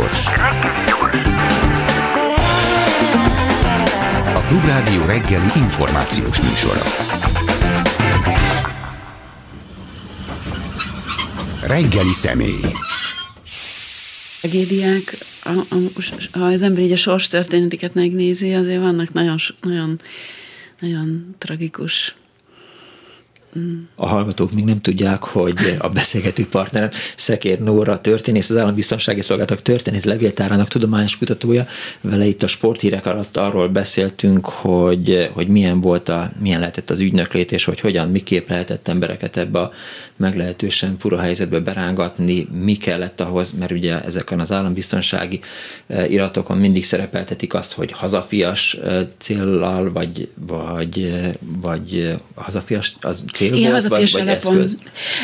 gyors. A Klubrádió reggeli információs műsora. Reggeli személy. Tragédiák, ha az ember így a sors történeteket megnézi, azért vannak nagyon, nagyon, nagyon tragikus a hallgatók még nem tudják, hogy a beszélgető partnerem Szekér Nóra történész, az Állambiztonsági Szolgálatok történet levéltárának tudományos kutatója. Vele itt a sporthírek alatt arról beszéltünk, hogy, hogy milyen volt a, milyen lehetett az ügynöklét, és hogy hogyan, miképp lehetett embereket ebbe a meglehetősen fura helyzetbe berángatni, mi kellett ahhoz, mert ugye ezeken az állambiztonsági eh, iratokon mindig szerepeltetik azt, hogy hazafias eh, céllal, vagy, vagy, eh, vagy hazafias az cél Igen, volt, hazafias alapon.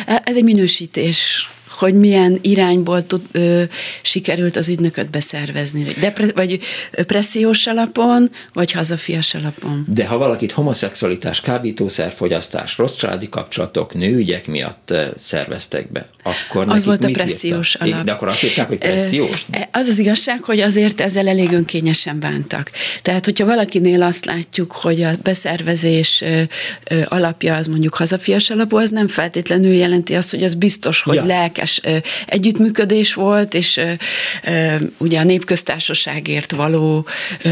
Ez egy minősítés hogy milyen irányból tud, ö, sikerült az ügynököt beszervezni. Depre, vagy pressziós alapon, vagy hazafias alapon. De ha valakit homoszexualitás, kábítószerfogyasztás, rossz családi kapcsolatok, nőügyek miatt szerveztek be, akkor Az volt a pressziós írtak? alap. De akkor azt írták, hogy pressziós? Az az igazság, hogy azért ezzel elég önkényesen bántak. Tehát, hogyha valakinél azt látjuk, hogy a beszervezés alapja az mondjuk hazafias alapú, az nem feltétlenül jelenti azt, hogy az biztos, hogy ja. lelkes teljes együttműködés volt, és ugye a népköztársaságért való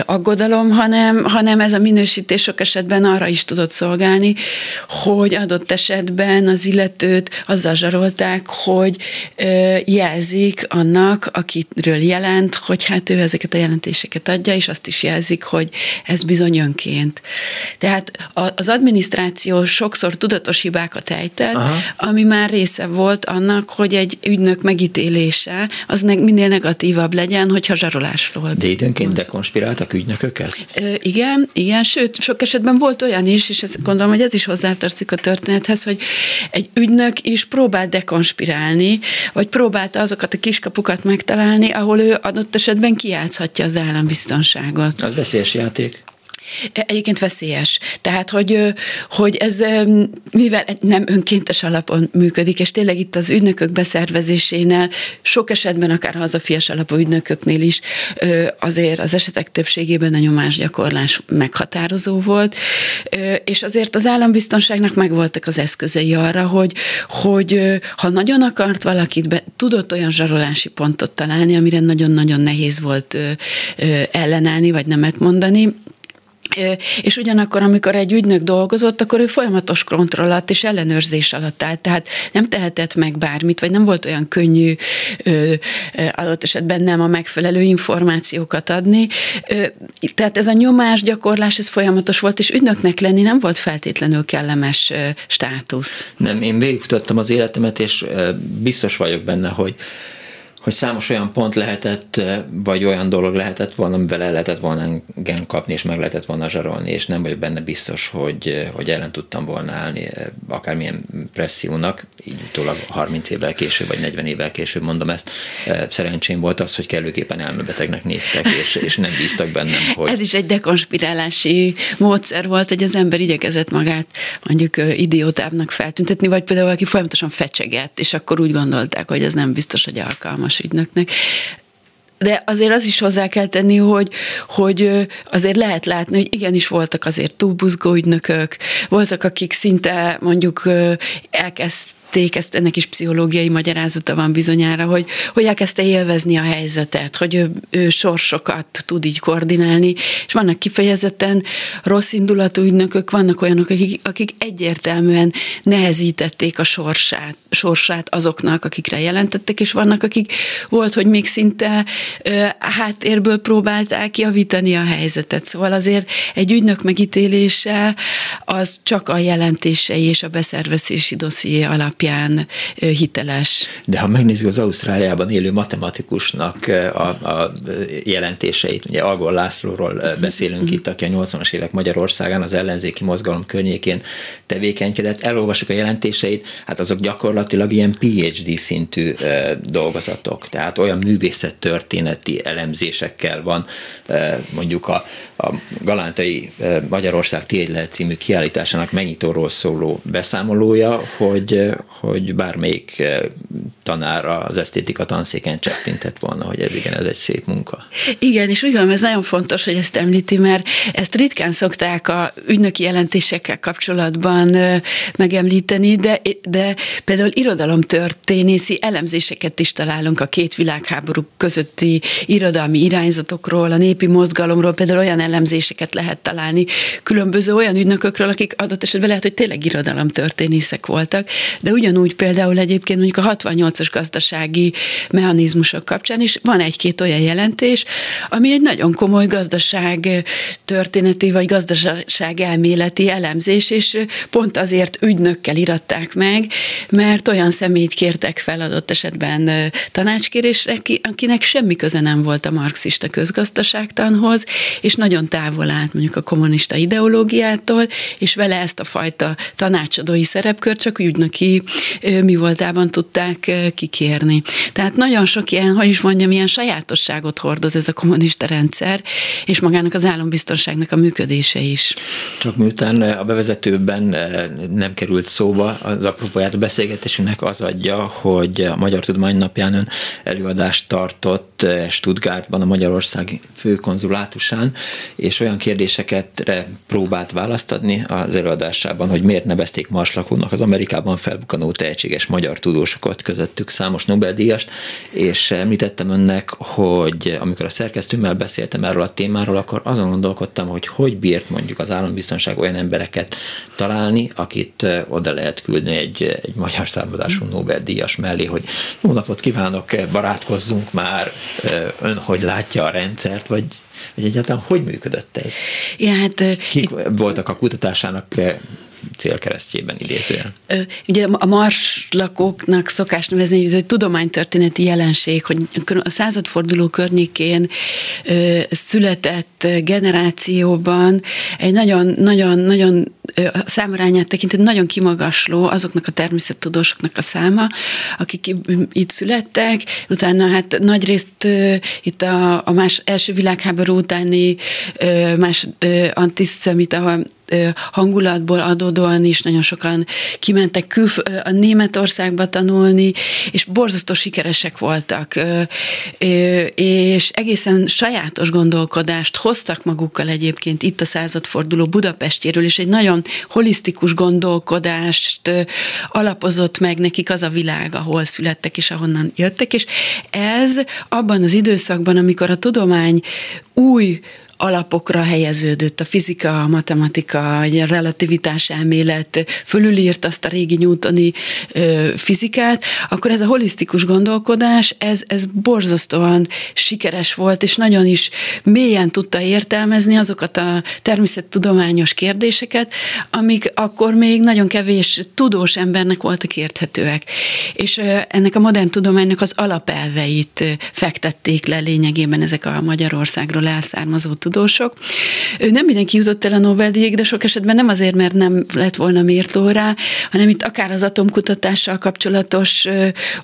aggodalom, hanem, hanem ez a minősítés sok esetben arra is tudott szolgálni, hogy adott esetben az illetőt azzal zsarolták, hogy jelzik annak, akiről jelent, hogy hát ő ezeket a jelentéseket adja, és azt is jelzik, hogy ez bizony önként. Tehát az adminisztráció sokszor tudatos hibákat ejtett, Aha. ami már része volt annak, hogy egy egy ügynök megítélése az minél negatívabb legyen, hogyha zsarolásról. De időnként dekonspiráltak ügynököket? Ö, igen, igen, sőt, sok esetben volt olyan is, és ezt gondolom, hogy ez is hozzátartozik a történethez, hogy egy ügynök is próbált dekonspirálni, vagy próbálta azokat a kiskapukat megtalálni, ahol ő adott esetben kiátszhatja az állambiztonságot. Az veszélyes játék. Egyébként veszélyes. Tehát, hogy, hogy ez mivel nem önkéntes alapon működik, és tényleg itt az ügynökök beszervezésénél, sok esetben akár hazafias alapú ügynököknél is azért az esetek többségében a nyomásgyakorlás meghatározó volt, és azért az állambiztonságnak megvoltak az eszközei arra, hogy, hogy ha nagyon akart valakit, be, tudott olyan zsarolási pontot találni, amire nagyon-nagyon nehéz volt ellenállni, vagy nemet mondani, és ugyanakkor, amikor egy ügynök dolgozott, akkor ő folyamatos kontroll alatt és ellenőrzés alatt állt, tehát nem tehetett meg bármit, vagy nem volt olyan könnyű adott esetben nem a megfelelő információkat adni. Tehát ez a nyomásgyakorlás, ez folyamatos volt, és ügynöknek lenni nem volt feltétlenül kellemes státusz. Nem, én végigfutattam az életemet, és biztos vagyok benne, hogy hogy számos olyan pont lehetett, vagy olyan dolog lehetett volna, amivel el lehetett volna engem kapni, és meg lehetett volna zsarolni, és nem vagyok benne biztos, hogy, hogy ellen tudtam volna állni akármilyen pressziónak, így utólag 30 évvel később, vagy 40 évvel később mondom ezt. Szerencsém volt az, hogy kellőképpen elmebetegnek néztek, és, és nem bíztak bennem, hogy... Ez is egy dekonspirálási módszer volt, hogy az ember igyekezett magát mondjuk idiótábbnak feltüntetni, vagy például aki folyamatosan fecsegett, és akkor úgy gondolták, hogy ez nem biztos, hogy alkalmas ügynöknek. De azért az is hozzá kell tenni, hogy, hogy azért lehet látni, hogy igenis voltak azért túlbuzgó ügynökök, voltak, akik szinte mondjuk elkezd elkezdték, ezt ennek is pszichológiai magyarázata van bizonyára, hogy, hogy elkezdte élvezni a helyzetet, hogy ő, ő sorsokat tud így koordinálni, és vannak kifejezetten rossz indulatú ügynökök, vannak olyanok, akik, akik egyértelműen nehezítették a sorsát, sorsát azoknak, akikre jelentettek, és vannak, akik volt, hogy még szinte ö, háttérből próbálták javítani a helyzetet. Szóval azért egy ügynök megítélése az csak a jelentései és a beszervezési dosszié alapján alapján hiteles. De ha megnézzük az Ausztráliában élő matematikusnak a, a jelentéseit, ugye Algor Lászlóról beszélünk itt, aki a 80-as évek Magyarországán az ellenzéki mozgalom környékén tevékenykedett, elolvasjuk a jelentéseit, hát azok gyakorlatilag ilyen PhD szintű dolgozatok, tehát olyan művészettörténeti elemzésekkel van mondjuk a, a Galántai Magyarország Tényleg című kiállításának megnyitóról szóló beszámolója, hogy, hogy bármelyik tanár az esztétika tanszéken csettintett volna, hogy ez igen, ez egy szép munka. Igen, és úgy gondolom, ez nagyon fontos, hogy ezt említi, mert ezt ritkán szokták a ügynöki jelentésekkel kapcsolatban megemlíteni, de, de például irodalomtörténészi elemzéseket is találunk a két világháború közötti irodalmi irányzatokról, a népi mozgalomról, például olyan elemzéseket lehet találni különböző olyan ügynökökről, akik adott esetben lehet, hogy tényleg irodalomtörténészek voltak, de ugyanúgy például egyébként mondjuk a 68-as gazdasági mechanizmusok kapcsán is van egy-két olyan jelentés, ami egy nagyon komoly gazdaság történeti vagy gazdaság elméleti elemzés, és pont azért ügynökkel iratták meg, mert olyan személyt kértek fel adott esetben tanácskérésre, akinek semmi köze nem volt a marxista közgazdaságtanhoz, és nagyon távol állt mondjuk a kommunista ideológiától, és vele ezt a fajta tanácsadói szerepkört csak ügynöki mi voltában tudták kikérni. Tehát nagyon sok ilyen, hogy is mondjam, ilyen sajátosságot hordoz ez a kommunista rendszer, és magának az állambiztonságnak a működése is. Csak miután a bevezetőben nem került szóba, az apropóját a beszélgetésünknek az adja, hogy a Magyar Tudomány napján ön előadást tartott Stuttgartban, a Magyarország főkonzulátusán, és olyan kérdéseket próbált választ adni az előadásában, hogy miért nevezték marslakónak az Amerikában felbukkanó tehetséges magyar tudósokat, közöttük számos Nobel-díjast, és említettem önnek, hogy amikor a szerkesztőmmel beszéltem erről a témáról, akkor azon gondolkodtam, hogy hogy bírt mondjuk az állambiztonság olyan embereket találni, akit oda lehet küldni egy, egy magyar származású Nobel-díjas mellé, hogy jó napot kívánok, barátkozzunk már, ön hogy látja a rendszert, vagy vagy egyáltalán hogy működött ez? Ja, hát, Kik itt, voltak a kutatásának célkeresztjében idézően. Ugye a mars lakóknak szokás nevezni, hogy ez egy tudománytörténeti jelenség, hogy a századforduló környékén született generációban egy nagyon-nagyon-nagyon számarányát tekintett nagyon kimagasló azoknak a természettudósoknak a száma, akik itt születtek, utána hát nagyrészt itt a, a más első világháború utáni más antiszemita hangulatból adódóan is nagyon sokan kimentek külf- a Németországba tanulni, és borzasztó sikeresek voltak, és egészen sajátos gondolkodást hoztak magukkal egyébként itt a századforduló Budapestjéről, és egy nagyon holisztikus gondolkodást alapozott meg nekik az a világ, ahol születtek és ahonnan jöttek, és ez abban az időszakban, amikor a tudomány új alapokra helyeződött a fizika, a matematika, a relativitás elmélet, fölülírt azt a régi newtoni fizikát, akkor ez a holisztikus gondolkodás, ez, ez borzasztóan sikeres volt, és nagyon is mélyen tudta értelmezni azokat a természettudományos kérdéseket, amik akkor még nagyon kevés tudós embernek voltak érthetőek. És ennek a modern tudománynak az alapelveit fektették le lényegében ezek a Magyarországról elszármazó tudósok. Nem mindenki jutott el a Nobel-díjig, de sok esetben nem azért, mert nem lett volna méltó rá, hanem itt akár az atomkutatással kapcsolatos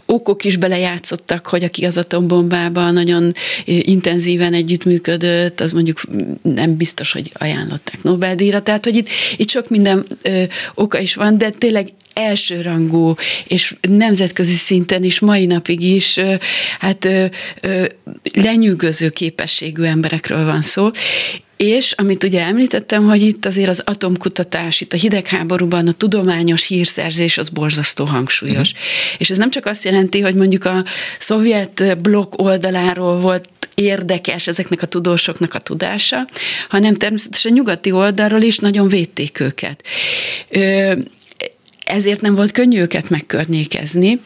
okok is belejátszottak, hogy aki az atombombában nagyon intenzíven együttműködött, az mondjuk nem biztos, hogy ajánlották Nobel-díjra. Tehát, hogy itt, itt sok minden ö, oka is van, de tényleg elsőrangú, és nemzetközi szinten is mai napig is hát lenyűgöző képességű emberekről van szó, és amit ugye említettem, hogy itt azért az atomkutatás, itt a hidegháborúban a tudományos hírszerzés az borzasztó hangsúlyos. Uh-huh. És ez nem csak azt jelenti, hogy mondjuk a szovjet blokk oldaláról volt érdekes ezeknek a tudósoknak a tudása, hanem természetesen nyugati oldalról is nagyon védték őket. Ö, ezért nem volt könnyű őket megkörnyékezni.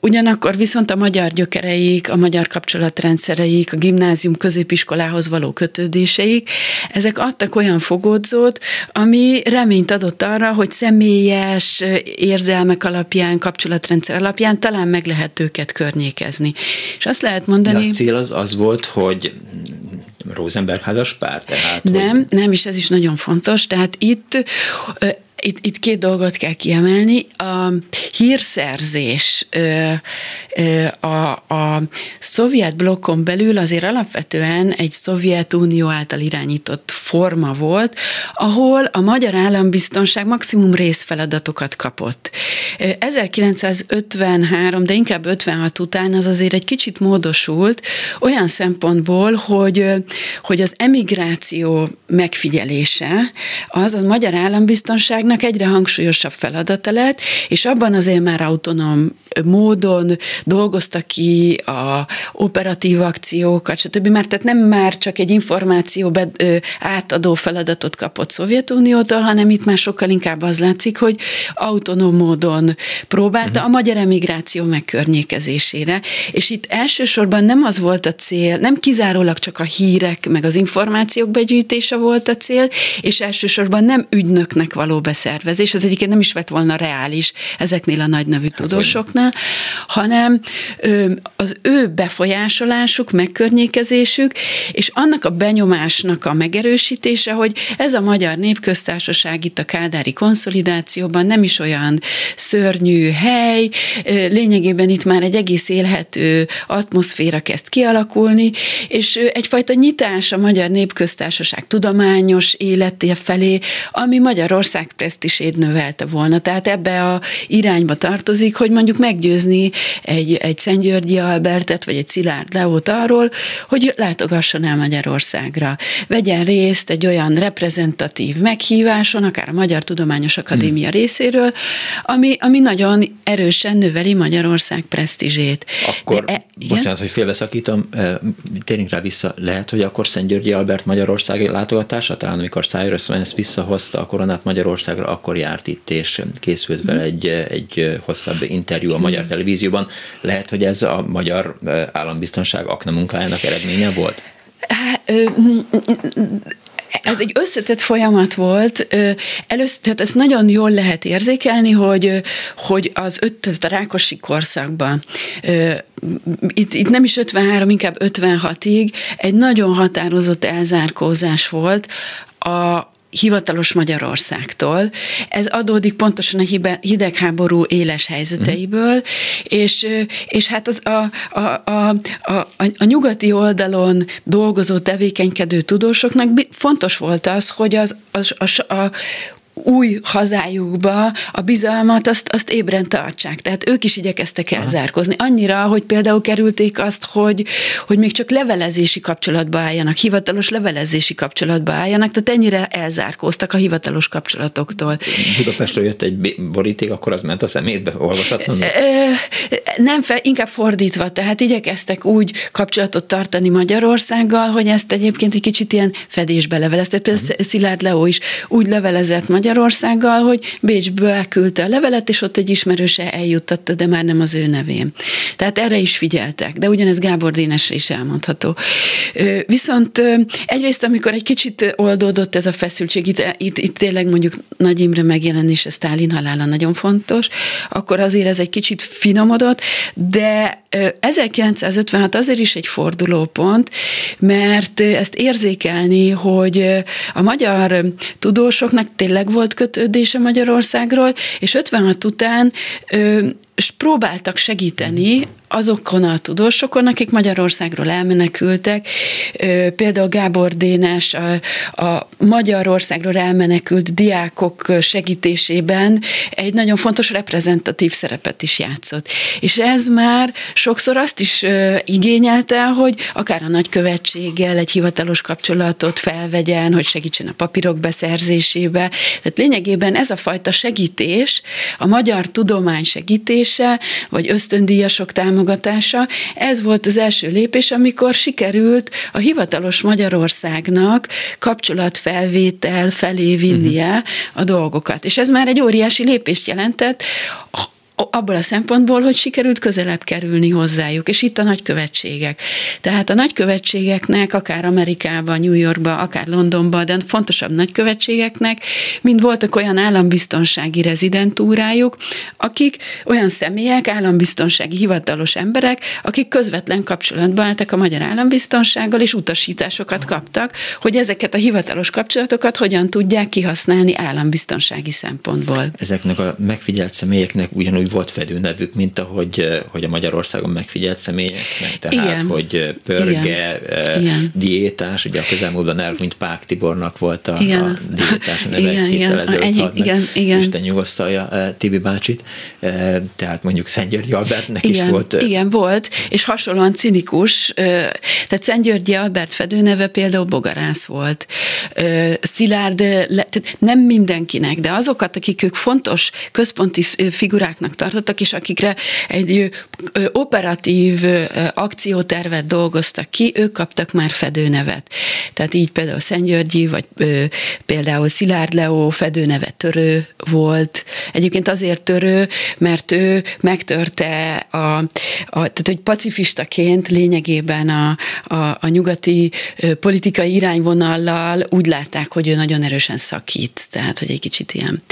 Ugyanakkor viszont a magyar gyökereik, a magyar kapcsolatrendszereik, a gimnázium középiskolához való kötődéseik, ezek adtak olyan fogódzót, ami reményt adott arra, hogy személyes érzelmek alapján, kapcsolatrendszer alapján talán meg lehet őket környékezni. És azt lehet mondani... De a cél az az volt, hogy Rosenberg házas pár? Tehát, nem, hogy... nem, és ez is nagyon fontos. Tehát itt itt, itt két dolgot kell kiemelni. A hírszerzés a, a szovjet blokkon belül azért alapvetően egy Szovjetunió által irányított forma volt, ahol a magyar állambiztonság maximum részfeladatokat kapott. 1953, de inkább 56 után az azért egy kicsit módosult, olyan szempontból, hogy, hogy az emigráció megfigyelése az a magyar állambiztonságnak egyre hangsúlyosabb feladata lett, és abban azért már autonóm módon dolgoztak ki a operatív akciókat, stb. Mert tehát nem már csak egy információ be, ö, átadó feladatot kapott Szovjetuniótól, hanem itt már sokkal inkább az látszik, hogy autonóm módon próbálta uh-huh. a magyar emigráció megkörnyékezésére, és itt elsősorban nem az volt a cél, nem kizárólag csak a hírek, meg az információk begyűjtése volt a cél, és elsősorban nem ügynöknek való beszervezés, az egyébként nem is vett volna reális ezeknél a nagy nevű hát, tudósoknál, hanem az ő befolyásolásuk, megkörnyékezésük, és annak a benyomásnak a megerősítése, hogy ez a magyar népköztársaság itt a kádári konszolidációban nem is olyan szörnyű hely, lényegében itt már egy egész élhető atmoszféra kezd kialakulni, és egyfajta nyitás a magyar népköztársaság tudományos életé felé, ami Magyarország presztisét növelte volna. Tehát ebbe a irányba tartozik, hogy mondjuk meg meggyőzni egy, egy Szentgyörgyi Albertet, vagy egy Szilárd Leót arról, hogy látogasson el Magyarországra. Vegyen részt egy olyan reprezentatív meghíváson, akár a Magyar Tudományos Akadémia hmm. részéről, ami, ami nagyon erősen növeli Magyarország presztízsét. Akkor, De, e, bocsánat, hogy félbeszakítom, térjünk rá vissza, lehet, hogy akkor Szent Györgyi Albert Magyarországi látogatása, talán amikor Cyrus Vance visszahozta a koronát Magyarországra, akkor járt itt, és készült vele egy, egy hosszabb interjú a magyar televízióban. Lehet, hogy ez a magyar állambiztonság akna munkájának eredménye volt? Ez egy összetett folyamat volt. Először, tehát ezt nagyon jól lehet érzékelni, hogy, hogy az öt, tehát a Rákosi korszakban, itt, itt nem is 53, inkább 56-ig egy nagyon határozott elzárkózás volt a, hivatalos Magyarországtól. Ez adódik pontosan a hidegháború éles helyzeteiből, mm. és, és hát az a, a, a, a, a nyugati oldalon dolgozó, tevékenykedő tudósoknak fontos volt az, hogy az, az, a, a új hazájukba a bizalmat azt, azt ébren tartsák. Tehát ők is igyekeztek elzárkozni. Annyira, hogy például kerülték azt, hogy, hogy még csak levelezési kapcsolatba álljanak, hivatalos levelezési kapcsolatba álljanak, tehát ennyire elzárkóztak a hivatalos kapcsolatoktól. Budapestről jött egy boríték, akkor az ment a szemétbe, olvashatlan? Nem, fel, inkább fordítva, tehát igyekeztek úgy kapcsolatot tartani Magyarországgal, hogy ezt egyébként egy kicsit ilyen fedésbe levelezte. Például Szilárd Leó is úgy levelezett Magyarországgal, hogy Bécsből elküldte a levelet, és ott egy ismerőse eljuttatta, de már nem az ő nevén. Tehát erre is figyeltek, de ugyanez Gábor Dénesre is elmondható. Viszont egyrészt, amikor egy kicsit oldódott ez a feszültség, itt, itt, itt tényleg mondjuk Nagy Imre megjelenése, Sztálin halála nagyon fontos, akkor azért ez egy kicsit finomodott, de 1956 azért is egy fordulópont, mert ezt érzékelni, hogy a magyar tudósoknak tényleg volt kötődése Magyarországról, és 56 után és próbáltak segíteni azokon a tudósokon, akik Magyarországról elmenekültek, például Gábor Dénes a, a Magyarországról elmenekült diákok segítésében egy nagyon fontos reprezentatív szerepet is játszott. És ez már sokszor azt is igényelte, hogy akár a nagykövetséggel egy hivatalos kapcsolatot felvegyen, hogy segítsen a papírok beszerzésébe. Tehát lényegében ez a fajta segítés, a magyar tudomány segítése, vagy ösztöndíjasok támogatása, támogatása. Ez volt az első lépés, amikor sikerült a hivatalos Magyarországnak kapcsolatfelvétel felé vinnie uh-huh. a dolgokat. És ez már egy óriási lépést jelentett, abból a szempontból, hogy sikerült közelebb kerülni hozzájuk, és itt a nagykövetségek. Tehát a nagykövetségeknek, akár Amerikában, New Yorkban, akár Londonban, de fontosabb nagykövetségeknek, mind voltak olyan állambiztonsági rezidentúrájuk, akik olyan személyek, állambiztonsági hivatalos emberek, akik közvetlen kapcsolatban álltak a magyar állambiztonsággal, és utasításokat kaptak, hogy ezeket a hivatalos kapcsolatokat hogyan tudják kihasználni állambiztonsági szempontból. Ezeknek a megfigyelt személyeknek ugyanúgy volt fedő nevük, mint ahogy hogy a Magyarországon megfigyelt személyeknek, tehát Igen. hogy pörge, Igen. Igen. diétás, ugye a közelmúltban elhunyt Pák Tibornak volt a, Igen. a diétás neve Igen, egy héttel igen. ezelőtt meg. igen, igen. Isten nyugosztalja eh, Tibi bácsit, Eh, tehát mondjuk Szentgyörgyi Albertnek is igen, volt eh, Igen, volt, és hasonlóan cinikus. Tehát Szentgyörgyi Albert fedőneve például bogarász volt. Szilárd, nem mindenkinek, de azokat, akik ők fontos központi ö, figuráknak tartottak, és akikre egy operatív akciótervet dolgoztak ki, ők kaptak már fedőnevet. Tehát így például Szentgyörgyi, vagy például Szilárd Leó fedőneve törő volt. Egyébként azért törő, mert ő megtörte a, a tehát hogy pacifistaként lényegében a, a, a nyugati politikai irányvonallal úgy látták, hogy ő nagyon erősen szakít, tehát hogy egy kicsit ilyen.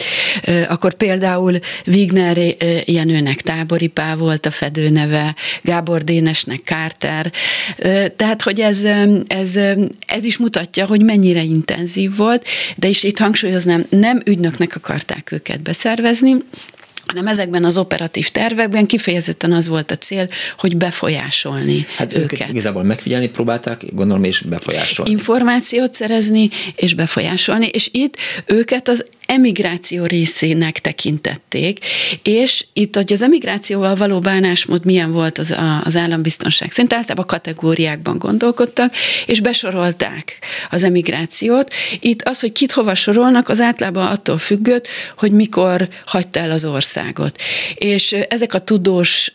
Akkor például Wigner Jenőnek Táboripá volt a fedőneve, Gábor Dénesnek Carter, Ö, tehát hogy ez, ez, ez is mutatja, hogy mennyire intenzív volt, de is itt hangsúlyoznám, nem ügynöknek akarták őket beszervezni, hanem ezekben az operatív tervekben kifejezetten az volt a cél, hogy befolyásolni Hát őket. őket igazából megfigyelni próbálták, gondolom, és befolyásolni. Információt szerezni és befolyásolni, és itt őket az emigráció részének tekintették, és itt, hogy az emigrációval való bánásmód milyen volt az, a, az állambiztonság szerint, általában kategóriákban gondolkodtak, és besorolták az emigrációt. Itt az, hogy kit hova sorolnak, az általában attól függött, hogy mikor hagyta el az országot. És ezek a tudós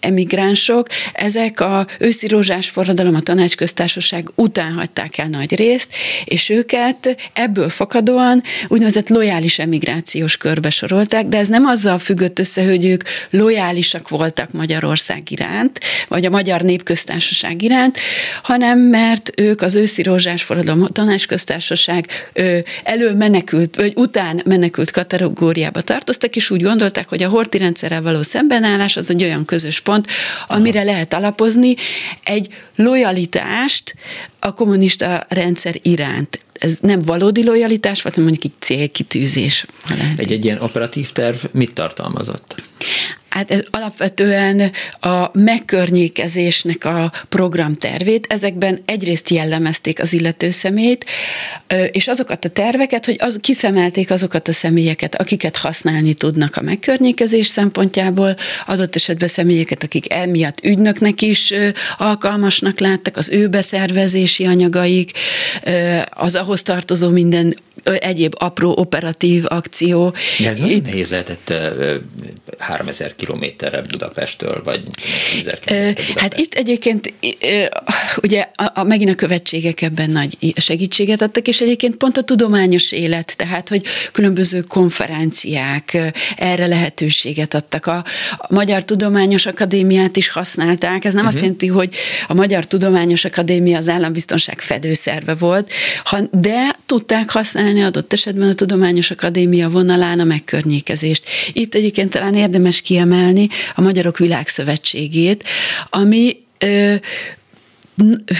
emigránsok, ezek a őszi rózsás forradalom, a tanácsköztársaság után hagyták el nagy részt, és őket ebből fakadóan úgynevezett lojális emigrációs körbe sorolták, de ez nem azzal függött össze, hogy ők lojálisak voltak Magyarország iránt, vagy a Magyar Népköztársaság iránt, hanem mert ők az őszi rózsás forradalom, tanácsköztársaság ö, elől menekült, vagy után menekült kategóriába tartoztak, és úgy gondolták, hogy a horti rendszerrel való szembenállás az egy olyan közös pont, amire lehet alapozni egy lojalitást a kommunista rendszer iránt. Ez nem valódi lojalitás hanem mondjuk egy célkitűzés. Egy, egy ilyen operatív terv mit tartalmazott? Hát ez alapvetően a megkörnyékezésnek a programtervét, ezekben egyrészt jellemezték az illető szemét, és azokat a terveket, hogy az, kiszemelték azokat a személyeket, akiket használni tudnak a megkörnyékezés szempontjából, adott esetben személyeket, akik emiatt ügynöknek is alkalmasnak láttak, az ő beszervezési anyagaik, az ahhoz tartozó minden egyéb apró operatív akció. De ez nagyon Itt- nehéz lehetett ö, 3000 kilométerre Budapesttől, vagy 10 Ö, kilométerre Budapest. Hát itt egyébként ugye a, a, megint a követségek ebben nagy segítséget adtak, és egyébként pont a tudományos élet, tehát hogy különböző konferenciák erre lehetőséget adtak. A, a Magyar Tudományos Akadémiát is használták, ez nem uh-huh. azt jelenti, hogy a Magyar Tudományos Akadémia az állambiztonság fedőszerve volt, de tudták használni adott esetben a Tudományos Akadémia vonalán a megkörnyékezést. Itt egyébként talán érdemes kiemelni a Magyarok Világszövetségét, ami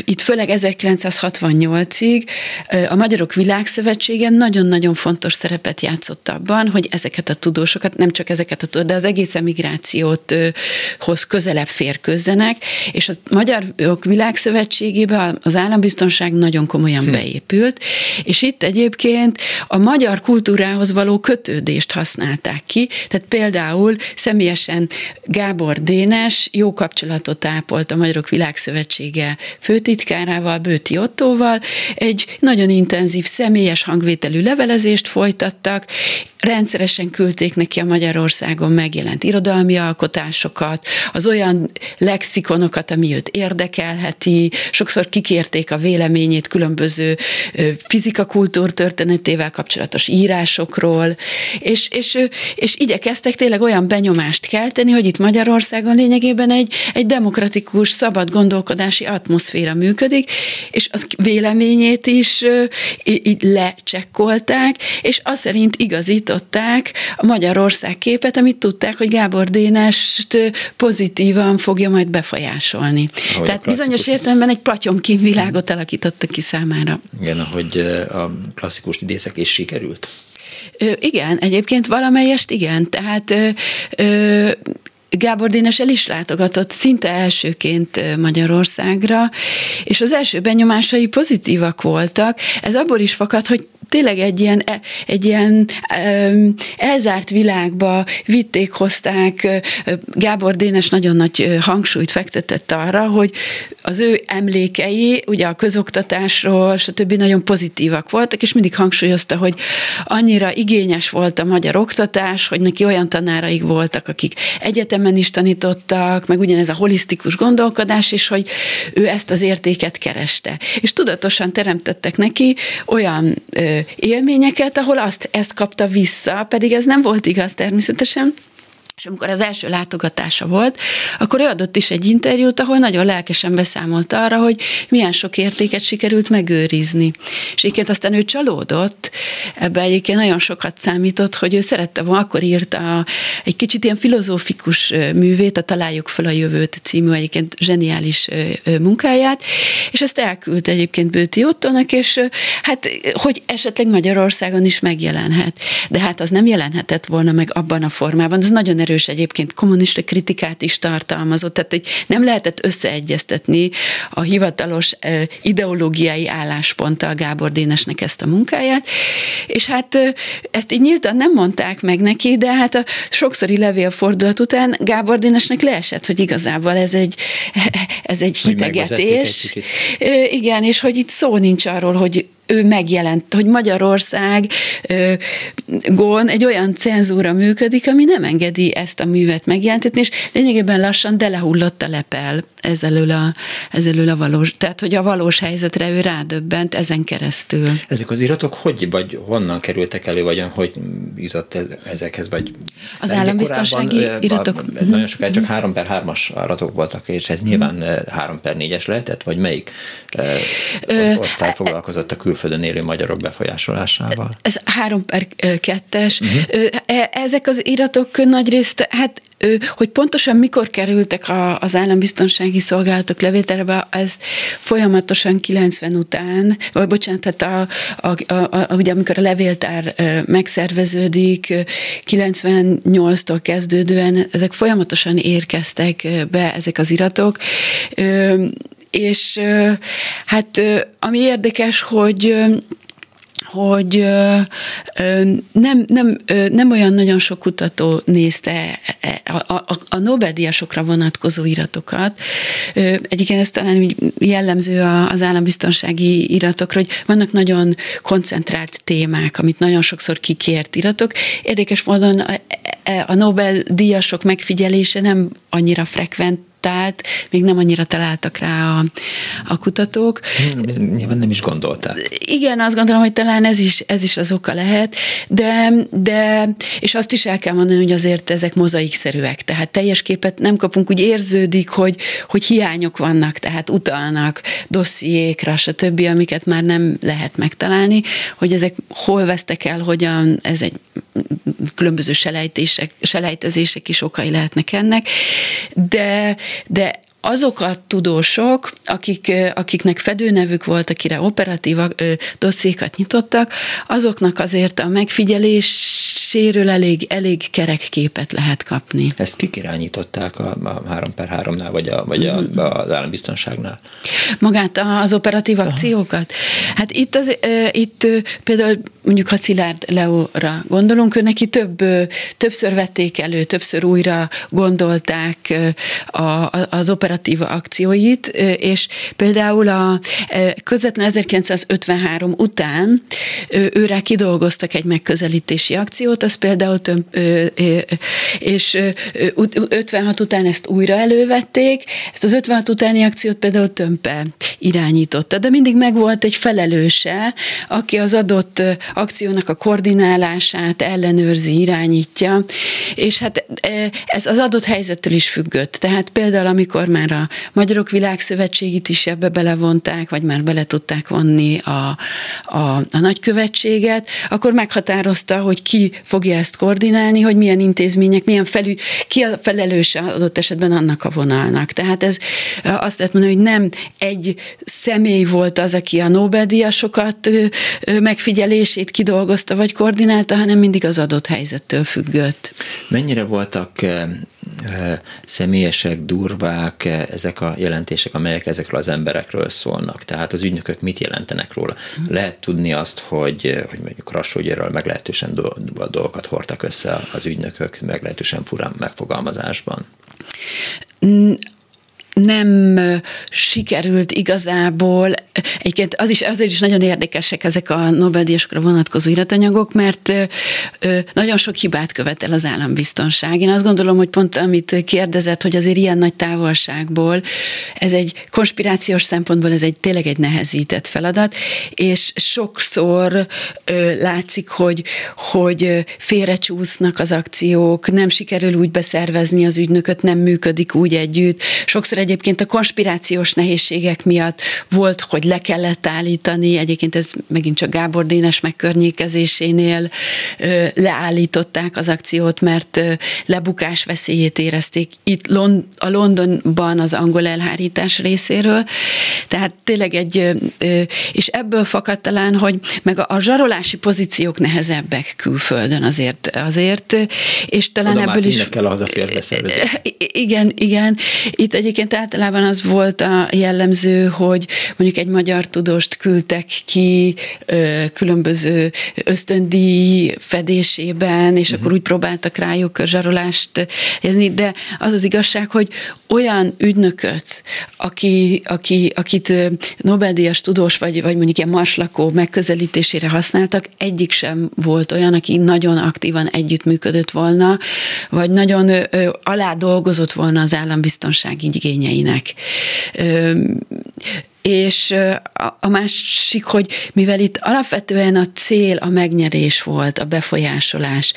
itt főleg 1968-ig ö, a Magyarok Világszövetsége nagyon-nagyon fontos szerepet játszott abban, hogy ezeket a tudósokat, nem csak ezeket a tudósokat, de az egész emigrációt hoz közelebb férkőzzenek, és a Magyarok Világszövetségébe az állambiztonság nagyon komolyan hm. beépült, és itt egyébként a magyar kultúrához való kötődést használták ki, tehát például személyesen Gábor Dénes jó kapcsolatot ápolt a Magyarok Világszövetsége főtitkárával, Bőti Ottóval, egy nagyon intenzív személyes hangvételű levelezést folytattak, rendszeresen küldték neki a Magyarországon megjelent irodalmi alkotásokat, az olyan lexikonokat, ami őt érdekelheti, sokszor kikérték a véleményét különböző ö, fizikakultúr történetével kapcsolatos írásokról, és, és, és igyekeztek tényleg olyan benyomást kelteni, hogy itt Magyarországon lényegében egy, egy demokratikus, szabad gondolkodási atmoszféra működik, és az véleményét is így lecsekkolták, és azt szerint igazították a Magyarország képet, amit tudták, hogy Gábor Dénest pozitívan fogja majd befolyásolni. Ahogy Tehát bizonyos értelemben egy platyomkin világot alakítottak ki számára. Igen, ahogy a klasszikus idézek és sikerült. Ö, igen, egyébként valamelyest igen. Tehát ö, ö, Gábor Dénes el is látogatott szinte elsőként Magyarországra, és az első benyomásai pozitívak voltak. Ez abból is fakad, hogy tényleg egy ilyen, egy ilyen elzárt világba vitték, hozták. Gábor Dénes nagyon nagy hangsúlyt fektetett arra, hogy az ő emlékei, ugye a közoktatásról, stb. nagyon pozitívak voltak, és mindig hangsúlyozta, hogy annyira igényes volt a magyar oktatás, hogy neki olyan tanáraik voltak, akik egyetemen is tanítottak, meg ugyanez a holisztikus gondolkodás, és hogy ő ezt az értéket kereste. És tudatosan teremtettek neki olyan ö, élményeket, ahol azt, ezt kapta vissza, pedig ez nem volt igaz természetesen, és amikor az első látogatása volt, akkor ő adott is egy interjút, ahol nagyon lelkesen beszámolt arra, hogy milyen sok értéket sikerült megőrizni. És egyébként aztán ő csalódott, ebbe egyébként nagyon sokat számított, hogy ő szerette volna, akkor írta egy kicsit ilyen filozófikus művét, a Találjuk fel a jövőt című egyébként zseniális munkáját, és ezt elküldte egyébként Bőti Ottónak, és hát, hogy esetleg Magyarországon is megjelenhet. De hát az nem jelenhetett volna meg abban a formában, az nagyon erős egyébként kommunista kritikát is tartalmazott, tehát hogy nem lehetett összeegyeztetni a hivatalos ideológiai állásponttal Gábor Dénesnek ezt a munkáját, és hát ezt így nyíltan nem mondták meg neki, de hát a sokszori levélfordulat után Gábor Dénesnek leesett, hogy igazából ez egy, ez egy hitegetés. Egy Igen, és hogy itt szó nincs arról, hogy ő megjelent, hogy Magyarország gon egy olyan cenzúra működik, ami nem engedi ezt a művet megjelentetni, és lényegében lassan delehullott a lepel ezelől a, ezelől a valós, tehát hogy a valós helyzetre ő rádöbbent ezen keresztül. Ezek az iratok hogy, vagy honnan kerültek elő, vagy hogy jutott ezekhez, vagy az állambiztonsági korábban, iratok? A, nagyon sokáig csak 3 per 3-as iratok voltak, és ez nyilván 3 per 4-es lehetett, vagy melyik osztály foglalkozott a külföldön élő magyarok befolyásolásával? Ez 3 per 2-es. Uh-huh. E, ezek az iratok nagy részt, hát hogy pontosan mikor kerültek az állambiztonsági szolgálatok levételbe, ez folyamatosan 90 után, vagy bocsánat, tehát a, a, a, a, ugye amikor a levéltár megszerveződik, 98-tól kezdődően ezek folyamatosan érkeztek be ezek az iratok, és hát ami érdekes, hogy hogy nem, nem, nem olyan nagyon sok kutató nézte a, a, a Nobel-díjasokra vonatkozó iratokat. Egyébként ez talán úgy jellemző az állambiztonsági iratokra, hogy vannak nagyon koncentrált témák, amit nagyon sokszor kikért iratok. Érdekes módon a, a Nobel-díjasok megfigyelése nem annyira frekvent tehát még nem annyira találtak rá a, a kutatók. Nyilván nem is gondolták. Igen, azt gondolom, hogy talán ez is, ez is az oka lehet, de, de és azt is el kell mondani, hogy azért ezek mozaikszerűek, tehát teljes képet nem kapunk, úgy érződik, hogy, hogy hiányok vannak, tehát utalnak dossziékra, stb., amiket már nem lehet megtalálni, hogy ezek hol vesztek el, hogyan, ez egy különböző selejtések, selejtezések is okai lehetnek ennek, de, de azok a tudósok, akik, akiknek fedőnevük volt, akire operatív dossziékat nyitottak, azoknak azért a megfigyeléséről elég, elég kerek képet lehet kapni. Ezt kik irányították a, a 3 per 3-nál, vagy, a, vagy a, mhm. az állambiztonságnál? Magát az operatív akciókat? Hát itt, az, itt például mondjuk ha Szilárd Leóra gondolunk, ő neki több, többször vették elő, többször újra gondolták az operatív akcióit, és például a közvetlen 1953 után őre kidolgoztak egy megközelítési akciót, az például több, és 56 után ezt újra elővették, ezt az 56 utáni akciót például Tömpe irányította, de mindig megvolt egy felelőse, aki az adott akciónak a koordinálását ellenőrzi, irányítja, és hát ez az adott helyzettől is függött. Tehát például, amikor már már a Magyarok Világszövetségét is ebbe belevonták, vagy már bele tudták vonni a, a, a nagykövetséget, akkor meghatározta, hogy ki fogja ezt koordinálni, hogy milyen intézmények, milyen felül, ki a felelőse adott esetben annak a vonalnak. Tehát ez azt lehet mondani, hogy nem egy személy volt az, aki a Nobel-díjasokat megfigyelését kidolgozta vagy koordinálta, hanem mindig az adott helyzettől függött. Mennyire voltak személyesek, durvák ezek a jelentések, amelyek ezekről az emberekről szólnak. Tehát az ügynökök mit jelentenek róla? Lehet tudni azt, hogy, hogy mondjuk Rassógyéről meglehetősen dolgokat hordtak össze az ügynökök, meglehetősen furán megfogalmazásban nem sikerült igazából, egyébként az is, azért is nagyon érdekesek ezek a Nobel-díjasokra vonatkozó iratanyagok, mert nagyon sok hibát követel az állambiztonság. Én azt gondolom, hogy pont amit kérdezett, hogy azért ilyen nagy távolságból, ez egy konspirációs szempontból ez egy tényleg egy nehezített feladat, és sokszor látszik, hogy, hogy félrecsúsznak az akciók, nem sikerül úgy beszervezni az ügynököt, nem működik úgy együtt. Sokszor egyébként a konspirációs nehézségek miatt volt, hogy le kellett állítani, egyébként ez megint csak Gábor Dénes megkörnyékezésénél leállították az akciót, mert lebukás veszélyét érezték itt a Londonban az angol elhárítás részéről. Tehát tényleg egy, és ebből fakadt talán, hogy meg a, zsarolási pozíciók nehezebbek külföldön azért, azért és talán Oda ebből is... kell a Igen, igen. Itt Egyébként általában az volt a jellemző, hogy mondjuk egy magyar tudóst küldtek ki ö, különböző ösztöndíj fedésében, és uh-huh. akkor úgy próbáltak rájuk zsarolást helyezni, de az az igazság, hogy olyan ügynököt, aki, aki, akit Nobel-díjas tudós, vagy, vagy mondjuk ilyen marslakó megközelítésére használtak, egyik sem volt olyan, aki nagyon aktívan együttműködött volna, vagy nagyon ö, alá dolgozott volna az állambiztonság igénye igényeinek. És a másik, hogy mivel itt alapvetően a cél a megnyerés volt, a befolyásolás,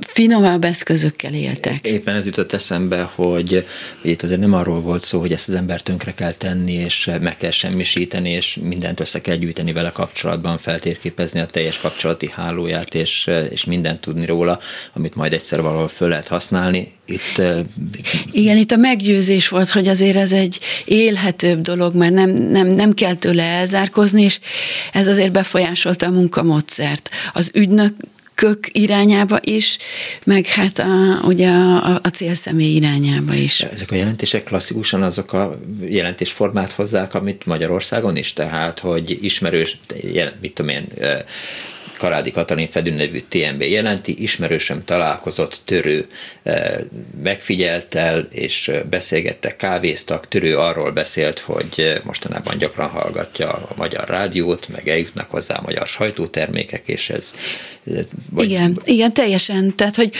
finomabb eszközökkel éltek. Éppen ez jutott eszembe, hogy itt azért nem arról volt szó, hogy ezt az embert tönkre kell tenni, és meg kell semmisíteni, és mindent össze kell gyűjteni vele kapcsolatban, feltérképezni a teljes kapcsolati hálóját, és, és mindent tudni róla, amit majd egyszer valahol föl lehet használni. Itt, Igen, itt a meggyőzés volt, hogy azért ez egy élhetőbb dolog, mert nem, nem, nem kell tőle elzárkozni, és ez azért befolyásolta a munkamódszert. Az ügynök kök irányába is, meg hát a, ugye a, a célszemély irányába is. Ezek a jelentések klasszikusan azok a jelentésformát hozzák, amit Magyarországon is, tehát, hogy ismerős, mit tudom én, Karádi Katalin Fedő nevű TMB jelenti, ismerősöm találkozott törő eh, megfigyeltel, és eh, beszélgettek, kávéztak, törő arról beszélt, hogy eh, mostanában gyakran hallgatja a magyar rádiót, meg eljutnak hozzá a magyar sajtótermékek, és ez... Vagy... Igen, igen, teljesen. Tehát, hogy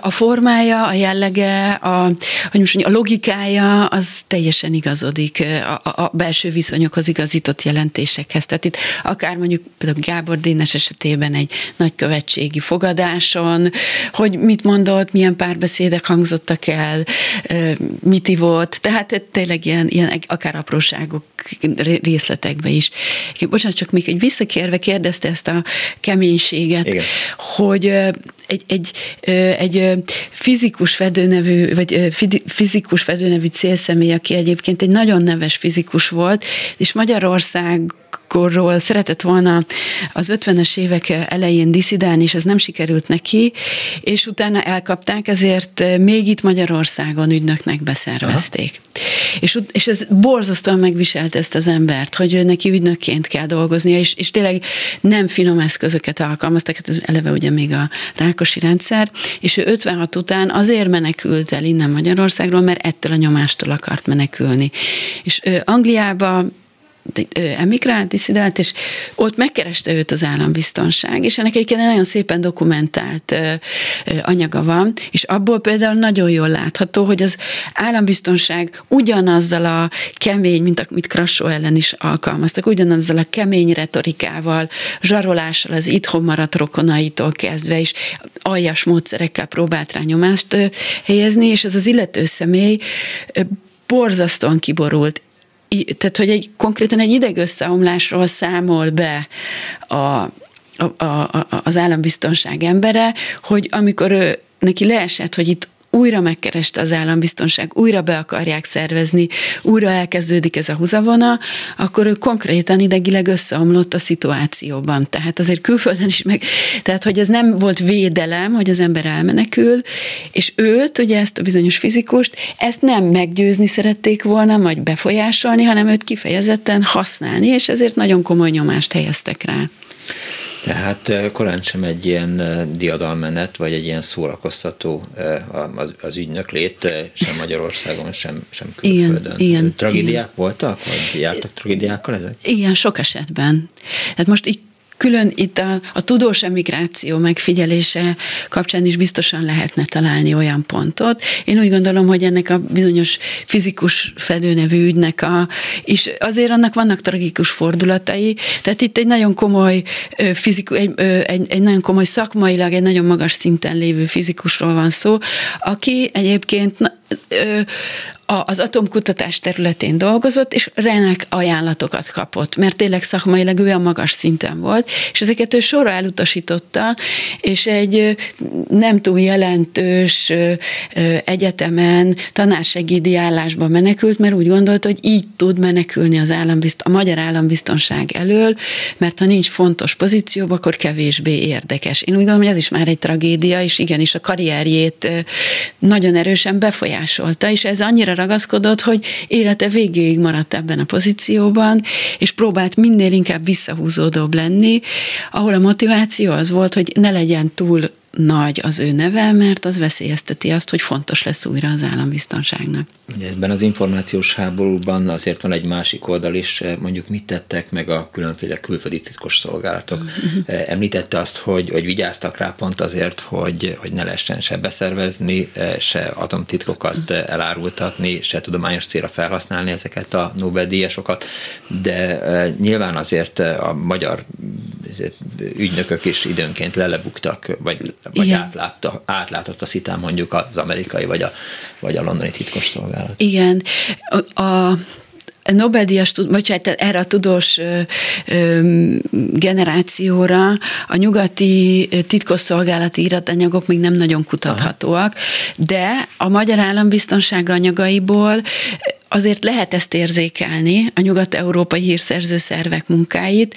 a formája, a jellege, a, hogy most mondjam, a logikája, az teljesen igazodik a, a belső viszonyokhoz igazított jelentésekhez. Tehát itt akár mondjuk például Gábor Dénes esetében éppen egy nagykövetségi fogadáson, hogy mit mondott, milyen párbeszédek hangzottak el, mit ivott, tehát tényleg ilyen, ilyen akár apróságok részletekbe is. Bocsánat, csak még egy visszakérve kérdezte ezt a keménységet, Igen. hogy egy, egy, egy fizikus fedőnevű, vagy fizikus fedőnevű célszemély, aki egyébként egy nagyon neves fizikus volt, és Magyarország korról szeretett volna az 50-es évek elején diszidálni, és ez nem sikerült neki, és utána elkapták, ezért még itt Magyarországon ügynöknek beszervezték. És, és ez borzasztóan megviselt ezt az embert, hogy neki ügynökként kell dolgoznia, és, és tényleg nem finom eszközöket alkalmaztak, hát ez eleve ugye még a rákosi rendszer, és ő 56 után azért menekült el innen Magyarországról, mert ettől a nyomástól akart menekülni. És Angliába emigrált, diszidált, és ott megkereste őt az állambiztonság, és ennek egyébként nagyon szépen dokumentált anyaga van, és abból például nagyon jól látható, hogy az állambiztonság ugyanazzal a kemény, mint amit Krassó ellen is alkalmaztak, ugyanazzal a kemény retorikával, zsarolással az itthon maradt rokonaitól kezdve is aljas módszerekkel próbált rá nyomást helyezni, és ez az illető személy borzasztóan kiborult, tehát hogy egy, konkrétan egy idegösszeomlásról számol be a, a, a, az állambiztonság embere, hogy amikor ő, neki leesett, hogy itt újra megkereste az állambiztonság, újra be akarják szervezni, újra elkezdődik ez a húzavona, akkor ő konkrétan idegileg összeomlott a szituációban. Tehát azért külföldön is meg, tehát hogy ez nem volt védelem, hogy az ember elmenekül, és őt, ugye ezt a bizonyos fizikust, ezt nem meggyőzni szerették volna, vagy befolyásolni, hanem őt kifejezetten használni, és ezért nagyon komoly nyomást helyeztek rá. Tehát korán sem egy ilyen diadalmenet, vagy egy ilyen szórakoztató az, az ügynöklét, sem Magyarországon, sem, sem külföldön. Igen, igen, Tragédiák igen. voltak, vagy jártak tragédiákkal ezek? Igen, sok esetben. Hát most így Külön itt a, a tudós emigráció megfigyelése kapcsán is biztosan lehetne találni olyan pontot. Én úgy gondolom, hogy ennek a bizonyos fizikus fedőnevű ügynek a, és azért annak vannak tragikus fordulatai, tehát itt egy nagyon komoly fizikus, egy, egy, egy nagyon komoly szakmailag, egy nagyon magas szinten lévő fizikusról van szó, aki egyébként az atomkutatás területén dolgozott, és renek ajánlatokat kapott, mert tényleg szakmailag olyan magas szinten volt, és ezeket ő sorra elutasította, és egy nem túl jelentős egyetemen tanársegédi állásba menekült, mert úgy gondolt, hogy így tud menekülni az állambizt- a magyar állambiztonság elől, mert ha nincs fontos pozícióban, akkor kevésbé érdekes. Én úgy gondolom, hogy ez is már egy tragédia, és igenis a karrierjét nagyon erősen befolyásolta, és ez annyira ragaszkodott, hogy élete végéig maradt ebben a pozícióban, és próbált minél inkább visszahúzódóbb lenni, ahol a motiváció az volt, hogy ne legyen túl nagy az ő neve, mert az veszélyezteti azt, hogy fontos lesz újra az állambiztonságnak. Ebben az információs háborúban azért van egy másik oldal is, eh, mondjuk mit tettek meg a különféle külföldi titkos szolgálatok. Uh-huh. Említette azt, hogy, hogy vigyáztak rá pont azért, hogy, hogy ne lehessen se beszervezni, eh, se atomtitkokat uh-huh. elárultatni, se tudományos célra felhasználni ezeket a Nobel-díjasokat, de nyilván azért a magyar ügynökök is időnként lelebuktak, vagy vagy átlátta, átlátott a szitán mondjuk az amerikai vagy a, vagy a londoni titkos szolgálat. Igen. A, Nobel-díjas, vagy hát erre a tudós generációra a nyugati titkosszolgálati iratanyagok még nem nagyon kutathatóak, Aha. de a magyar állambiztonság anyagaiból azért lehet ezt érzékelni, a nyugat-európai hírszerző szervek munkáit.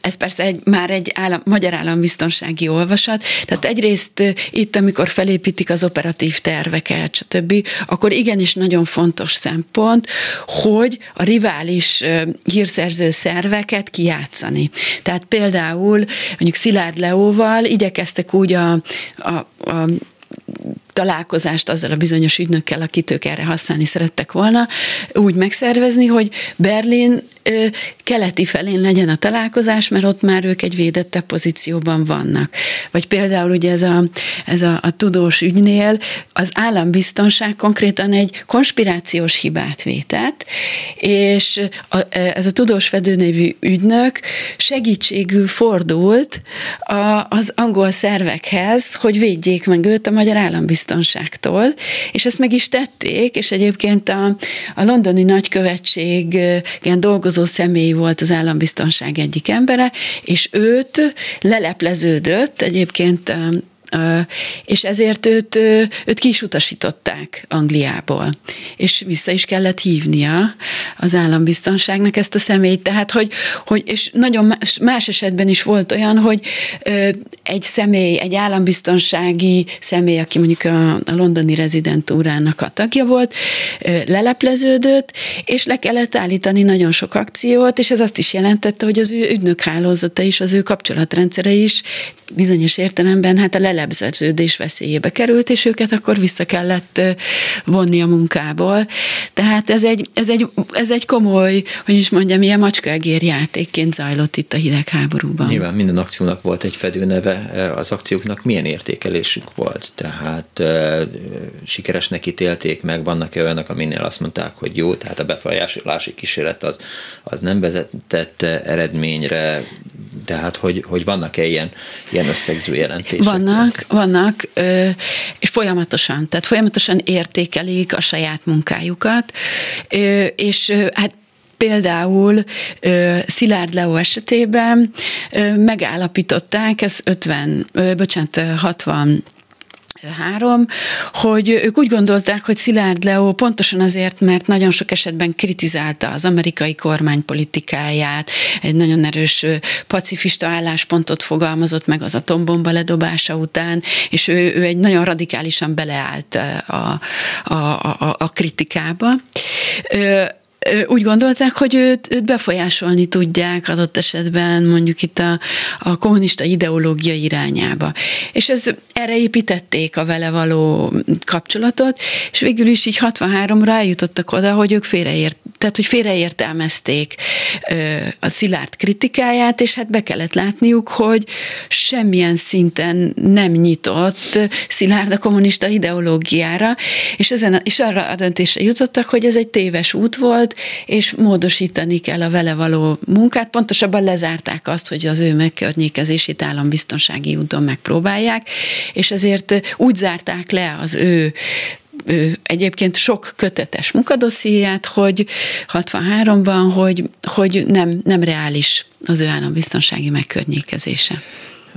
Ez persze egy, már egy állam, magyar állambiztonsági olvasat. Tehát egyrészt itt, amikor felépítik az operatív terveket, stb., akkor igenis nagyon fontos szempont, hogy a rivális hírszerző szerveket kijátszani. Tehát például mondjuk Szilárd Leóval igyekeztek úgy a, a, a találkozást azzal a bizonyos ügynökkel, akit ők erre használni szerettek volna, úgy megszervezni, hogy Berlin ö, keleti felén legyen a találkozás, mert ott már ők egy védettebb pozícióban vannak. Vagy például ugye ez a, ez a, a tudós ügynél az állambiztonság konkrétan egy konspirációs hibát vétett, és a, ez a tudós fedőnévű ügynök segítségül fordult a, az angol szervekhez, hogy védjék meg őt a magyar állambiztonságtól, és ezt meg is tették, és egyébként a, a londoni nagykövetségen dolgozó személy volt az állambiztonság egyik embere, és őt lelepleződött egyébként és ezért őt, őt ki is utasították Angliából, és vissza is kellett hívnia az állambiztonságnak ezt a személyt, tehát hogy, hogy és nagyon más, más esetben is volt olyan, hogy egy személy, egy állambiztonsági személy, aki mondjuk a, a londoni rezidentúrának a tagja volt, lelepleződött, és le kellett állítani nagyon sok akciót, és ez azt is jelentette, hogy az ő ügynökhálózata is, az ő kapcsolatrendszere is bizonyos értelemben hát a lelebződés veszélyébe került, és őket akkor vissza kellett vonni a munkából. Tehát ez egy, ez egy, ez egy komoly, hogy is mondjam, ilyen macskágér játékként zajlott itt a hidegháborúban. Nyilván minden akciónak volt egy fedőneve, az akcióknak milyen értékelésük volt? Tehát sikeresnek ítélték meg, vannak-e olyanok, aminél azt mondták, hogy jó, tehát a befolyásolási kísérlet az, az nem vezetett eredményre, Tehát, hogy, hogy vannak-e ilyen, ilyen összegző jelentések? Vannak, vannak, és folyamatosan, tehát folyamatosan értékelik a saját munkájukat, és hát Például Szilárd Leo esetében megállapították, ez 50, bocsánat, 60 három, hogy ők úgy gondolták, hogy Szilárd Leo pontosan azért, mert nagyon sok esetben kritizálta az amerikai kormány politikáját, egy nagyon erős pacifista álláspontot fogalmazott meg az atombomba ledobása után, és ő, ő egy nagyon radikálisan beleállt a, a, a, a kritikába úgy gondolták, hogy őt, őt befolyásolni tudják adott esetben mondjuk itt a, a kommunista ideológia irányába. És ez, erre építették a vele való kapcsolatot, és végül is így 63-ra eljutottak oda, hogy ők félreért, tehát hogy félreértelmezték a szilárd kritikáját, és hát be kellett látniuk, hogy semmilyen szinten nem nyitott szilárd a kommunista ideológiára, és, ezen, és arra a döntésre jutottak, hogy ez egy téves út volt, és módosítani kell a vele való munkát. Pontosabban lezárták azt, hogy az ő megkörnyékezését állambiztonsági úton megpróbálják, és ezért úgy zárták le az ő egyébként sok kötetes munkadossziát, hogy 63-ban, hogy, hogy nem, nem reális az ő állambiztonsági megkörnyékezése.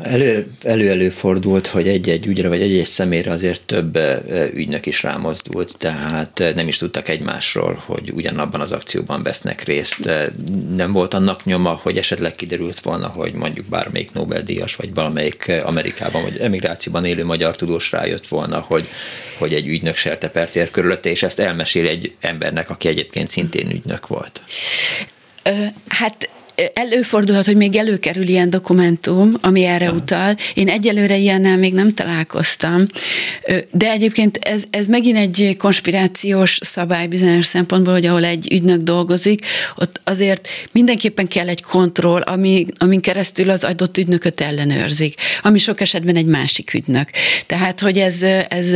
Elő, elő-előfordult, hogy egy-egy ügyre vagy egy-egy személyre azért több ügynök is rámozdult, tehát nem is tudtak egymásról, hogy ugyanabban az akcióban vesznek részt. Nem volt annak nyoma, hogy esetleg kiderült volna, hogy mondjuk bármelyik Nobel-díjas, vagy valamelyik Amerikában, vagy emigrációban élő magyar tudós rájött volna, hogy, hogy egy ügynök sertepert körülötte, és ezt elmesél egy embernek, aki egyébként szintén ügynök volt. Hát előfordulhat, hogy még előkerül ilyen dokumentum, ami erre ja. utal. Én egyelőre ilyennel még nem találkoztam, de egyébként ez, ez megint egy konspirációs szabály bizonyos szempontból, hogy ahol egy ügynök dolgozik, ott azért mindenképpen kell egy kontroll, ami, amin keresztül az adott ügynököt ellenőrzik, ami sok esetben egy másik ügynök. Tehát, hogy ez, ez,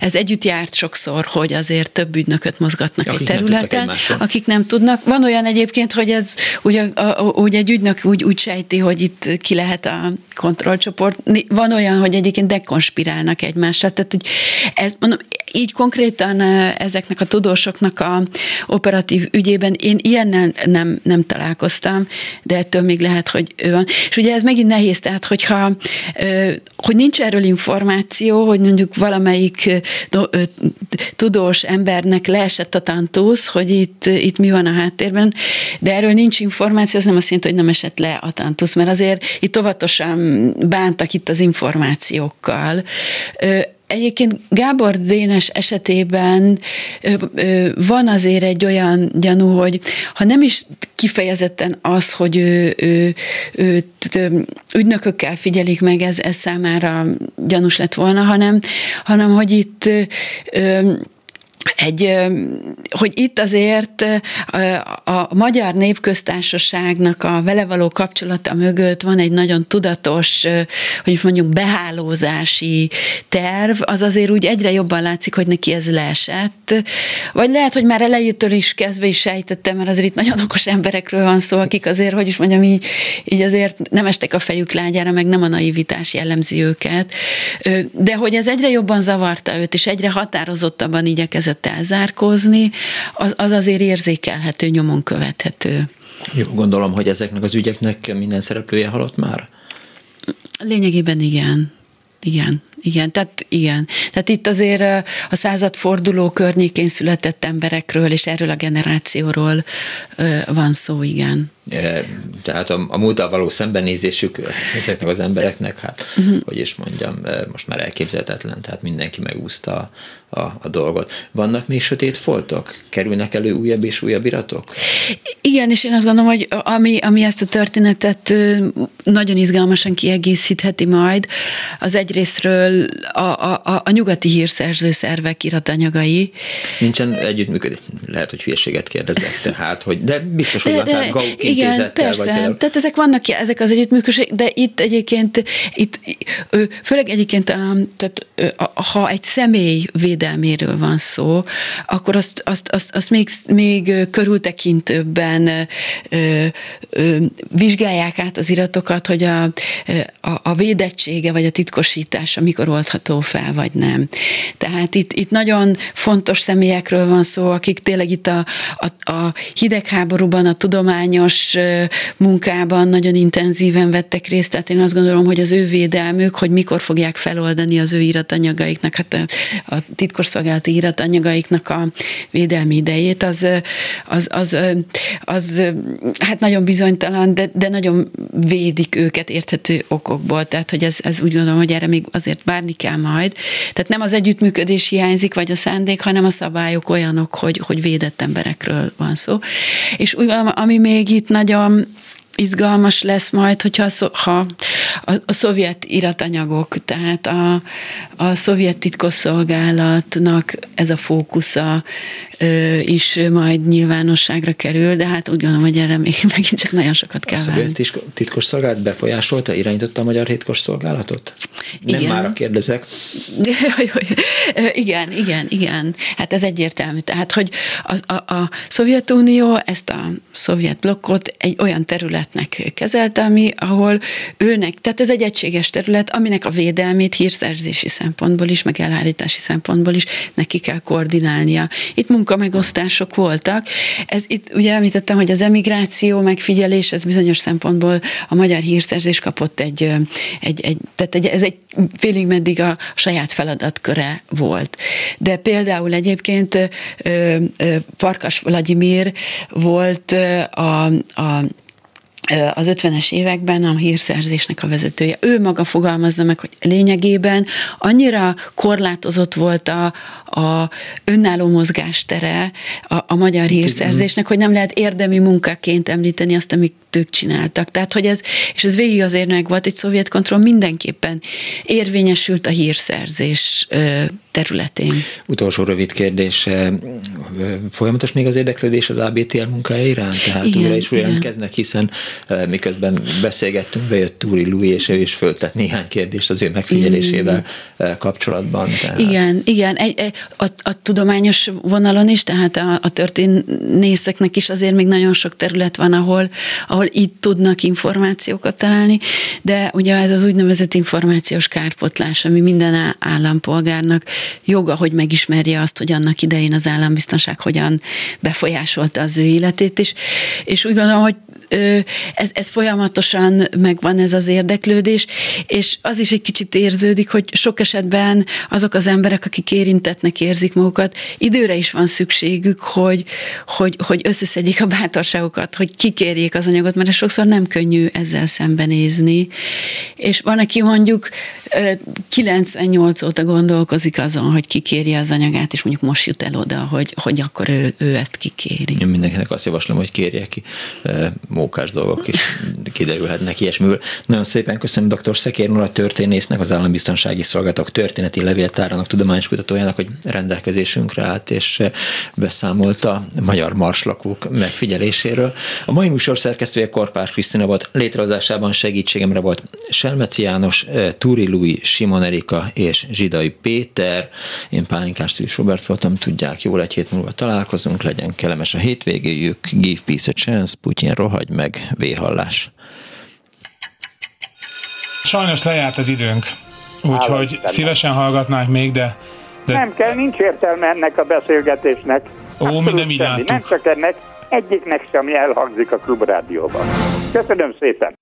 ez együtt járt sokszor, hogy azért több ügynököt mozgatnak ja, egy területen, nem akik nem tudnak. Van olyan egyébként, hogy ez ugye a, úgy egy ügynök úgy, úgy sejti, hogy itt ki lehet a kontrollcsoport. Van olyan, hogy egyébként dekonspirálnak egymásra. Tehát, hogy ez, mondom, így konkrétan ezeknek a tudósoknak a operatív ügyében én ilyennel nem, nem találkoztam, de ettől még lehet, hogy ő van. És ugye ez megint nehéz, tehát hogyha hogy nincs erről információ, hogy mondjuk valamelyik tudós embernek leesett a tantusz, hogy itt, itt mi van a háttérben, de erről nincs információ, az nem azt jelenti, hogy nem esett le a tantusz, mert azért itt óvatosan bántak itt az információkkal. Egyébként Gábor Dénes esetében van azért egy olyan gyanú, hogy ha nem is kifejezetten az, hogy ő, ő, őt ügynökökkel figyelik meg, ez, ez számára gyanús lett volna, hanem, hanem hogy itt egy, hogy itt azért a magyar népköztársaságnak a vele való kapcsolata mögött van egy nagyon tudatos, hogy mondjuk behálózási terv, az azért úgy egyre jobban látszik, hogy neki ez leesett. Vagy lehet, hogy már elejétől is kezdve is sejtettem, mert azért itt nagyon okos emberekről van szó, akik azért, hogy is mondjam, így, így azért nem estek a fejük lágyára, meg nem a naivitás jellemzi őket. De hogy ez egyre jobban zavarta őt, és egyre határozottabban igyekezett elzárkózni, az, az azért érzékelhető, nyomon követhető. Jó, gondolom, hogy ezeknek az ügyeknek minden szereplője halott már? Lényegében igen. Igen, igen, tehát igen. Tehát itt azért a századforduló környékén született emberekről és erről a generációról van szó, igen. Tehát a, a múltal való szembenézésük ezeknek az embereknek, hát, uh-huh. hogy is mondjam, most már elképzelhetetlen, tehát mindenki megúszta a, a dolgot. Vannak még sötét foltok? Kerülnek elő újabb és újabb iratok? Igen, és én azt gondolom, hogy ami, ami ezt a történetet nagyon izgalmasan kiegészítheti majd, az egyrésztről a, a, a nyugati hírszerző szervek iratanyagai. Nincsen együttműködés. Lehet, hogy hülyeséget kérdezek, tehát, hogy, de biztos, hogy de, van, de, tehát Gauk igen, persze, vagy például... tehát ezek vannak, ezek az együttműködések, de itt egyébként, itt, főleg egyébként, tehát, ha egy személy védelméről van szó, akkor azt, azt, azt, azt még, még körültekintőbben ö, ö, vizsgálják át az iratokat, hogy a, a, a védettsége vagy a titkosítása mikor oldható fel, vagy nem. Tehát itt, itt nagyon fontos személyekről van szó, akik tényleg itt a, a, a hidegháborúban, a tudományos munkában nagyon intenzíven vettek részt, tehát én azt gondolom, hogy az ő védelmük, hogy mikor fogják feloldani az ő iratanyagaiknak, hát a, a titkosszolgálati iratanyagaiknak a védelmi idejét, az, az, az, az hát nagyon bizonytalan, de, de nagyon védik őket érthető okokból, tehát hogy ez, ez úgy gondolom, hogy erre még azért várni kell majd. Tehát nem az együttműködés hiányzik, vagy a szándék, hanem a szabályok olyanok, hogy, hogy védett emberekről van szó. És ami még itt nagyon izgalmas lesz majd, hogyha a, ha a, a szovjet iratanyagok, tehát a, a szovjet titkosszolgálatnak ez a fókusza ö, is majd nyilvánosságra kerül, de hát úgy gondolom, hogy erre még megint csak nagyon sokat kell A szovjet titkosszolgálat befolyásolta, irányította a magyar titkosszolgálatot? Nem igen. már kérdezek. igen, igen, igen. Hát ez egyértelmű. Tehát, hogy a, a, a Szovjetunió ezt a szovjet blokkot egy olyan területnek kezelte, ami, ahol őnek, tehát ez egy egységes terület, aminek a védelmét hírszerzési szempontból is, meg elállítási szempontból is neki kell koordinálnia. Itt munkamegosztások voltak. Ez itt ugye említettem, hogy az emigráció megfigyelés, ez bizonyos szempontból a magyar hírszerzés kapott egy, egy, egy tehát egy, ez egy félig meddig a saját feladatköre volt. De például egyébként Farkas Vladimir volt a, a az 50-es években a hírszerzésnek a vezetője. Ő maga fogalmazza meg, hogy lényegében annyira korlátozott volt a, a önálló mozgástere a, a magyar hírszerzésnek, hogy nem lehet érdemi munkaként említeni azt, amit ők csináltak. Tehát, hogy ez, és ez végig azért meg volt, egy szovjet kontroll mindenképpen érvényesült a hírszerzés területén. Utolsó rövid kérdés. Folyamatos még az érdeklődés az ABTL munkája iránt? Tehát igen, újra is jelentkeznek, hiszen miközben beszélgettünk, bejött Túri Louis, és ő is föltett néhány kérdést az ő megfigyelésével igen. kapcsolatban. Tehát... Igen, igen. Egy, a, a tudományos vonalon is, tehát a, a történészeknek is azért még nagyon sok terület van, ahol, ahol itt tudnak információkat találni, de ugye ez az úgynevezett információs kárpotlás, ami minden állampolgárnak joga, hogy megismerje azt, hogy annak idején az állambiztonság hogyan befolyásolta az ő életét, és, és úgy gondolom, hogy ez, ez folyamatosan megvan ez az érdeklődés, és az is egy kicsit érződik, hogy sok esetben azok az emberek, akik érintetnek érzik magukat, időre is van szükségük, hogy, hogy, hogy összeszedjék a bátorságokat, hogy kikérjék az anyagot, mert sokszor nem könnyű ezzel szembenézni. És van, aki mondjuk 98 óta gondolkozik azon, hogy kikérje az anyagát, és mondjuk most jut el oda, hogy, hogy akkor ő, ő ezt kikéri. Én mindenkinek azt javaslom, hogy kérje ki mókás dolgok is kiderülhetnek ilyesmiből. Nagyon szépen köszönöm dr. Szekér Nora történésznek, az Állambiztonsági Szolgálatok történeti levéltárának, tudományos kutatójának, hogy rendelkezésünkre állt és beszámolt a magyar marslakók megfigyeléséről. A mai műsor szerkesztője Korpár Krisztina volt, létrehozásában segítségemre volt Selmeci János, Túri Lui, Simon Erika és Zsidai Péter. Én Pálinkás Tűs Robert voltam, tudják, jól egy hét múlva találkozunk, legyen kellemes a hétvégéjük, give peace a chance, Putyin rohagy meg, véhallás. Sajnos lejárt az időnk, úgyhogy szívesen hallgatnánk még, de, de... Nem kell, nincs értelme ennek a beszélgetésnek. Ó, mi nem így Nem csak ennek, egyiknek sem elhangzik a klubrádióban. Köszönöm szépen!